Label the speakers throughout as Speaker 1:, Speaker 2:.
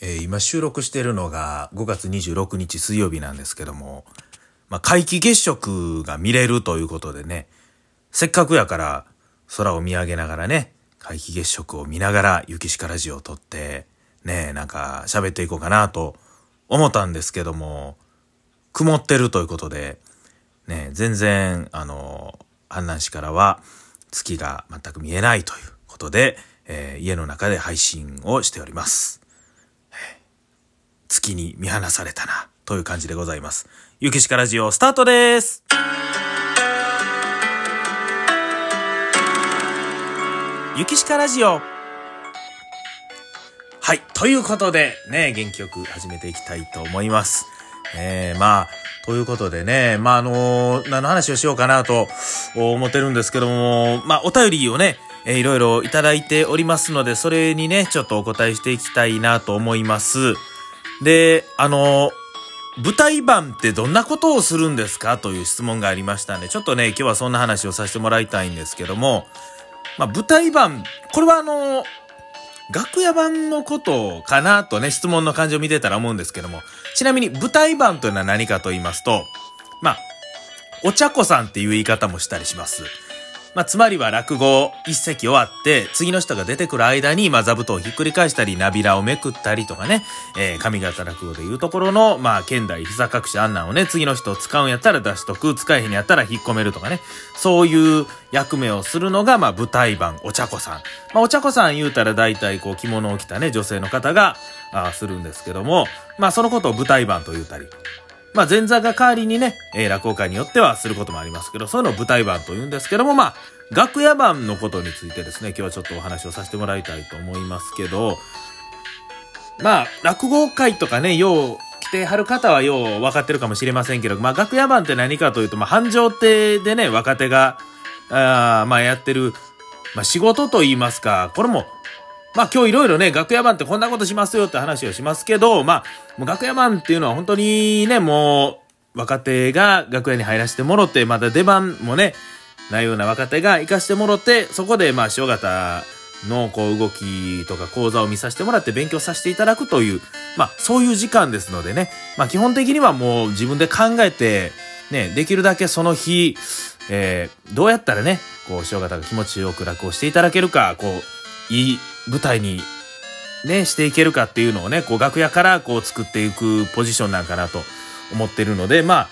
Speaker 1: えー、今収録しているのが5月26日水曜日なんですけども、まあ、皆既月食が見れるということでね、せっかくやから空を見上げながらね、皆既月食を見ながら雪鹿ラジオを撮って、ね、なんか喋っていこうかなと思ったんですけども、曇ってるということで、ね、全然、あの、阪南市からは月が全く見えないということで、えー、家の中で配信をしております。月に見放されたな、という感じでございます。ゆきしかラジオスタートです。ゆきしかラジオ。はい。ということで、ね、元気よく始めていきたいと思います。えー、まあ、ということでね、まあ、あのー、何の話をしようかなと思ってるんですけども、まあ、お便りをね、えー、いろいろいただいておりますので、それにね、ちょっとお答えしていきたいなと思います。で、あの、舞台版ってどんなことをするんですかという質問がありましたんで、ちょっとね、今日はそんな話をさせてもらいたいんですけども、まあ、舞台版、これはあの、楽屋版のことかなとね、質問の感じを見てたら思うんですけども、ちなみに舞台版というのは何かと言いますと、まあ、お茶子さんっていう言い方もしたりします。まあ、つまりは落語一席終わって、次の人が出てくる間に、まあ、座布団をひっくり返したり、ナビラをめくったりとかね、えー、上方落語でいうところの、まあ、剣台、膝隠し、あんなんをね、次の人を使うんやったら出しとく、使えへんやったら引っ込めるとかね、そういう役目をするのが、まあ、舞台版、お茶子さん。まあ、お茶子さん言うたら大体、こう、着物を着たね、女性の方が、あするんですけども、まあ、そのことを舞台版と言うたり、まあ前座が代わりにね、えー、落語会によってはすることもありますけど、そういうのを舞台版と言うんですけども、まあ、楽屋版のことについてですね、今日はちょっとお話をさせてもらいたいと思いますけど、まあ、落語会とかね、よう来てはる方はよう分かってるかもしれませんけど、まあ楽屋版って何かというと、まあ繁盛亭でね、若手が、あまあやってる、まあ仕事と言いますか、これもまあ今日いろいろね、楽屋版ってこんなことしますよって話をしますけど、まあ、もう楽屋版っていうのは本当にね、もう、若手が楽屋に入らせてもろって、また出番もね、ないような若手が行かしてもろって、そこでまあ塩方のこう動きとか講座を見させてもらって勉強させていただくという、まあそういう時間ですのでね、まあ基本的にはもう自分で考えて、ね、できるだけその日、えー、どうやったらね、こう塩方が気持ちよく楽をしていただけるか、こう、いい舞台にね、していけるかっていうのをね、こう楽屋からこう作っていくポジションなんかなと思ってるので、まあ、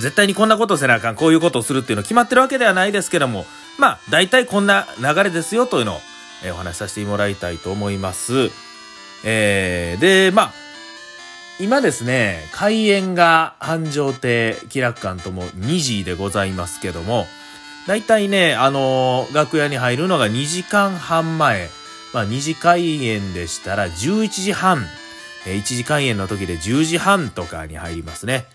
Speaker 1: 絶対にこんなことせなあかん、こういうことをするっていうの決まってるわけではないですけども、まあ、大体こんな流れですよというのを、え、お話しさせてもらいたいと思います。えー、で、まあ、今ですね、開演が繁盛亭、気楽館とも2時でございますけども、大体ね、あのー、楽屋に入るのが2時間半前。まあ、2時開演でしたら11時半。え1時開演の時で10時半とかに入りますね。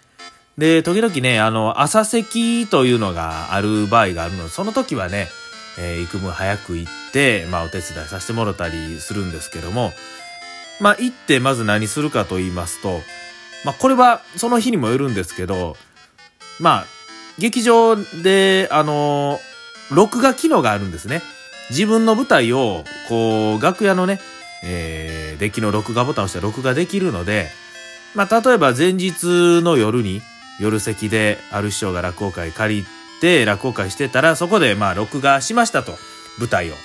Speaker 1: で、時々ね、あの、朝席というのがある場合があるので、その時はね、えー、幾分早く行って、まあ、お手伝いさせてもらったりするんですけども、まあ、行ってまず何するかと言いますと、まあ、これはその日にもよるんですけど、まあ、劇場で、あの、録画機能があるんですね。自分の舞台を、こう、楽屋のね、えー、デッキの録画ボタンを押して録画できるので、まあ、例えば前日の夜に、夜席である師匠が落語会借りて、落語会してたら、そこで、まあ、録画しましたと、舞台を。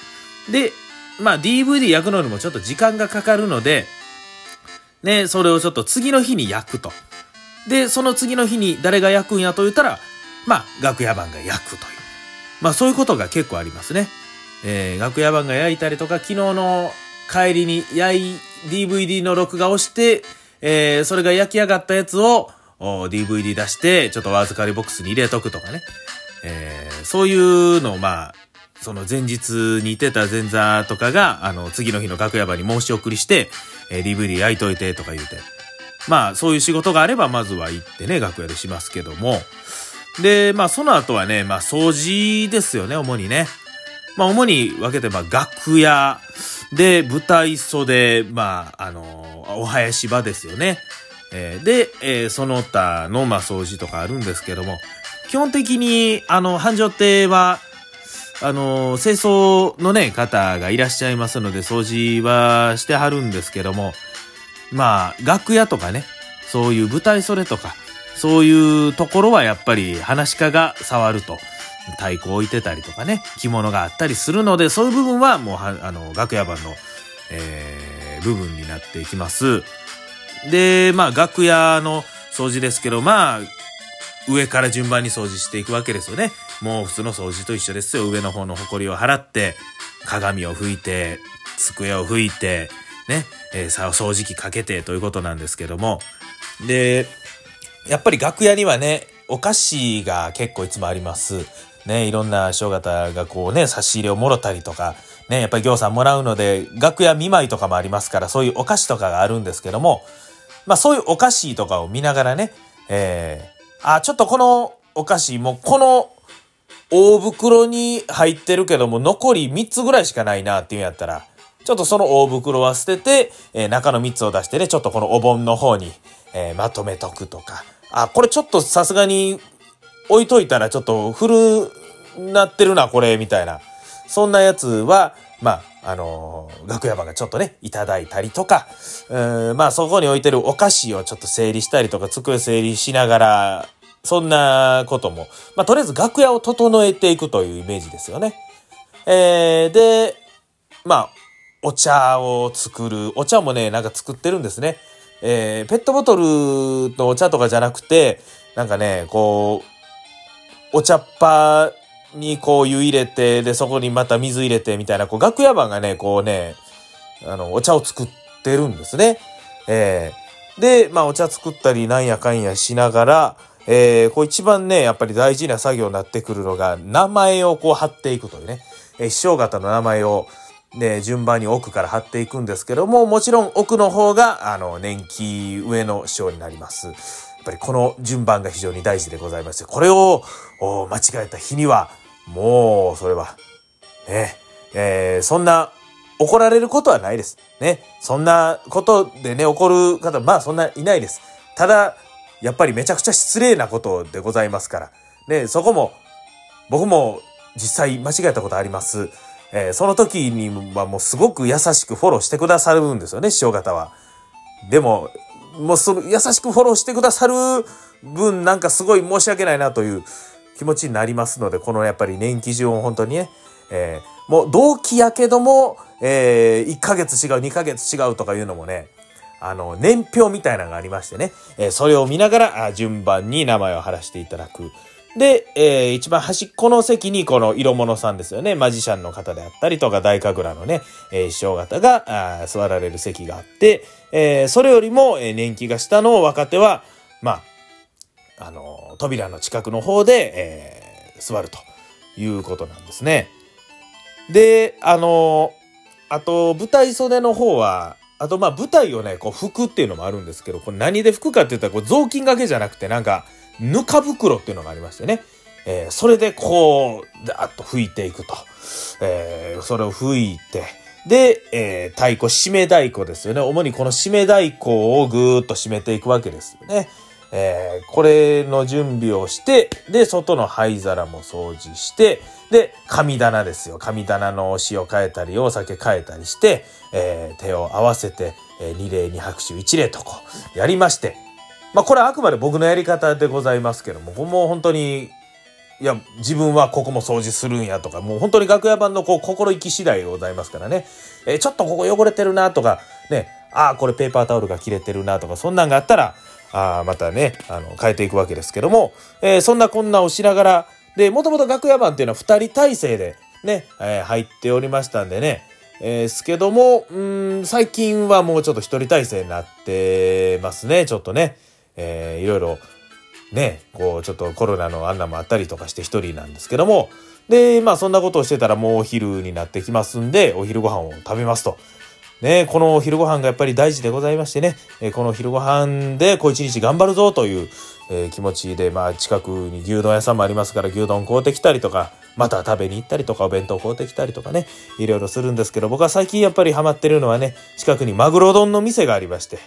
Speaker 1: で、まあ、DVD 焼くのにもちょっと時間がかかるので、ね、それをちょっと次の日に焼くと。で、その次の日に誰が焼くんやと言ったら、まあ、楽屋番が焼くという。まあ、そういうことが結構ありますね。えー、楽屋番が焼いたりとか、昨日の帰りに焼い、DVD の録画をして、えー、それが焼き上がったやつを、DVD 出して、ちょっとお預かりボックスに入れとくとかね。えー、そういうのを、まあ、その前日にいてた前座とかが、あの、次の日の楽屋場に申し送りして、えー、DVD 焼いといてとか言うて。まあ、そういう仕事があれば、まずは行ってね、楽屋でしますけども、で、まあその後はね、まあ掃除ですよね、主にね。まあ主に分けて、まあ楽屋。で舞台袖、まああの、お囃子場ですよね。えー、で、えー、その他の、まあ掃除とかあるんですけども、基本的に、あの、繁盛亭は、あの、清掃のね、方がいらっしゃいますので、掃除はしてはるんですけども、まあ、楽屋とかね、そういう舞台袖とか、そういうところはやっぱり話し家が触ると。太鼓を置いてたりとかね、着物があったりするので、そういう部分はもう、あの、楽屋版の、えー、部分になっていきます。で、まあ、楽屋の掃除ですけど、まあ、上から順番に掃除していくわけですよね。もう普通の掃除と一緒ですよ。上の方の埃を払って、鏡を拭いて、机を拭いて、ね、えー、掃除機かけてということなんですけども。で、やっぱり楽屋にはね、お菓子が結構いつもあります。ね、いろんな師匠方がこうね、差し入れをもろたりとか、ね、やっぱり行さんもらうので、楽屋見舞いとかもありますから、そういうお菓子とかがあるんですけども、まあそういうお菓子とかを見ながらね、えー、あ、ちょっとこのお菓子、もこの大袋に入ってるけども、残り3つぐらいしかないなっていうんやったら、ちょっとその大袋は捨てて、えー、中の3つを出してね、ちょっとこのお盆の方に、えー、まとめとくとか。あ、これちょっとさすがに置いといたらちょっと古なってるな、これ、みたいな。そんなやつは、まあ、あのー、楽屋場がちょっとね、いただいたりとか、うん、まあそこに置いてるお菓子をちょっと整理したりとか、机整理しながら、そんなことも、まあとりあえず楽屋を整えていくというイメージですよね。えー、で、まあ、お茶を作る。お茶もね、なんか作ってるんですね。えー、ペットボトルのお茶とかじゃなくて、なんかね、こう、お茶っ葉にこう湯入れて、で、そこにまた水入れてみたいな、こう、楽屋番がね、こうね、あの、お茶を作ってるんですね。えー、で、まあ、お茶作ったりなんやかんやしながら、えー、こう一番ね、やっぱり大事な作業になってくるのが、名前をこう貼っていくというね、えー、師匠方の名前を、ね、順番に奥から貼っていくんですけども、もちろん奥の方が、あの、年季上の師匠になります。やっぱりこの順番が非常に大事でございまして、これを間違えた日には、もう、それは、ね、えー、そんな、怒られることはないです。ね。そんなことでね、怒る方、まあそんないないです。ただ、やっぱりめちゃくちゃ失礼なことでございますから。ね、そこも、僕も実際間違えたことあります。えー、その時にはもうすごく優しくフォローしてくださるんですよね、師匠方は。でも、もうその優しくフォローしてくださる分なんかすごい申し訳ないなという気持ちになりますので、このやっぱり年季順を本当にね、えー、もう同期やけども、えー、1ヶ月違う、2ヶ月違うとかいうのもね、あの、年表みたいなのがありましてね、えー、それを見ながら、順番に名前を貼らせていただく。で、えー、一番端っこの席にこの色物さんですよね。マジシャンの方であったりとか、大神楽のね、えー、師匠方があ座られる席があって、えー、それよりも、えー、年季が下の若手は、まあ、あのー、扉の近くの方で、えー、座るということなんですね。で、あのー、あと、舞台袖の方は、あと、まあ、舞台をね、こう、拭くっていうのもあるんですけど、これ何で拭くかって言ったら、こう、雑巾掛けじゃなくて、なんか、ぬか袋っていうのがありましてね。えー、それでこう、だーっと拭いていくと。えー、それを拭いて、で、えー、太鼓、締め太鼓ですよね。主にこの締め太鼓をぐーっと締めていくわけですよね。えー、これの準備をして、で、外の灰皿も掃除して、で、神棚ですよ。神棚のお塩変えたり、お酒変えたりして、えー、手を合わせて、えー、二礼二拍手一礼とこう、やりまして、まあこれはあくまで僕のやり方でございますけども、もう本当に、いや、自分はここも掃除するんやとか、もう本当に楽屋版のこう心意気次第でございますからね。えー、ちょっとここ汚れてるなとか、ね、ああ、これペーパータオルが切れてるなとか、そんなんがあったら、ああ、またね、あの、変えていくわけですけども、えー、そんなこんなをしながら、で、もともと楽屋版っていうのは二人体制でね、えー、入っておりましたんでね、えー、すけども、うん、最近はもうちょっと一人体制になってますね、ちょっとね。えー、いろいろね、こうちょっとコロナの案内もあったりとかして一人なんですけども、で、まあそんなことをしてたらもうお昼になってきますんで、お昼ご飯を食べますと。ね、このお昼ご飯がやっぱり大事でございましてね、えこのお昼ご飯でこう一日頑張るぞという、え、気持ちで、まあ近くに牛丼屋さんもありますから牛丼買うてきたりとか、また食べに行ったりとかお弁当買うてきたりとかね、いろいろするんですけど、僕は最近やっぱりハマってるのはね、近くにマグロ丼の店がありまして、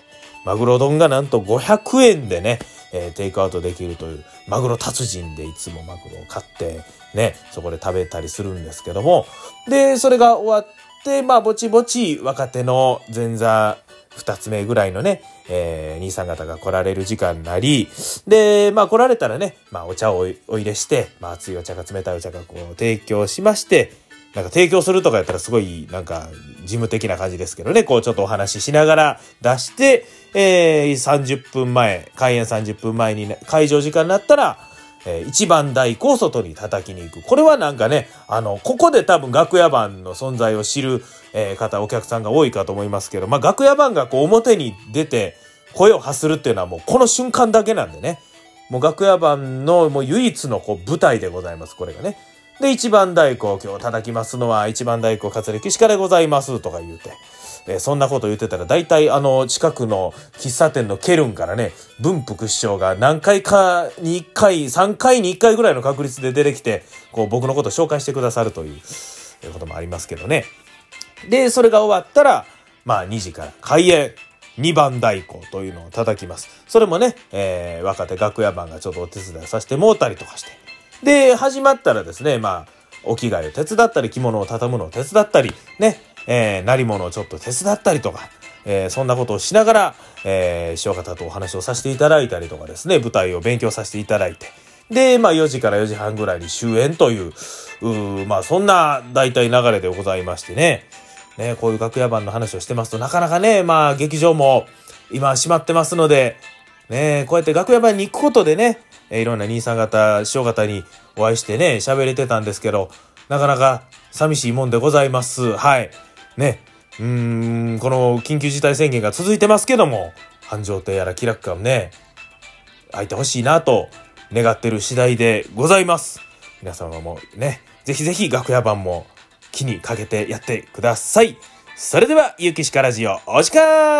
Speaker 1: マグロ丼がなんと500円でね、えー、テイクアウトできるという、マグロ達人でいつもマグロを買って、ね、そこで食べたりするんですけども、で、それが終わって、まあ、ぼちぼち若手の前座二つ目ぐらいのね、えー、兄さん方が来られる時間なり、で、まあ来られたらね、まあお茶をお入れして、まあ熱いお茶か冷たいお茶かこう提供しまして、なんか提供するとかやったらすごいなんか事務的な感じですけどね、こうちょっとお話ししながら出して、えー、30分前、開演30分前に、ね、会場時間になったら、えー、一番太鼓を外に叩きに行く。これはなんかね、あの、ここで多分楽屋番の存在を知る、えー、方、お客さんが多いかと思いますけど、まあ楽屋番がこう表に出て声を発するっていうのはもうこの瞬間だけなんでね。もう楽屋番のもう唯一のこう舞台でございます、これがね。で、一番太鼓を今日叩きますのは、一番太鼓活歴史家でございますとか言うて。えー、そんなこと言ってたら、大体あの、近くの喫茶店のケルンからね、文福師匠が何回かに1回、3回に1回ぐらいの確率で出てきて、こう僕のこと紹介してくださるということもありますけどね。で、それが終わったら、まあ2時から開演。2番太鼓というのを叩きます。それもね、えー、若手楽屋番がちょっとお手伝いさせてもうたりとかして。で、始まったらですね、まあ、お着替えを手伝ったり、着物を畳むのを手伝ったり、ね、えー、なり物をちょっと手伝ったりとか、えー、そんなことをしながら、えー、師匠方とお話をさせていただいたりとかですね、舞台を勉強させていただいて、で、まあ4時から4時半ぐらいに終演という、うまあそんな大体流れでございましてね、ね、こういう楽屋番の話をしてますとなかなかね、まあ劇場も今閉まってますので、ね、こうやって楽屋番に行くことでね、えいろんな兄さん方、師匠方にお会いしてね、喋れてたんですけど、なかなか寂しいもんでございます。はい。ね、うーん、この緊急事態宣言が続いてますけども、繁盛亭やら気楽館ね、開いてほしいなと願ってる次第でございます。皆様もね、ぜひぜひ楽屋版も気にかけてやってください。それでは、ゆうきしかラジオ、お時間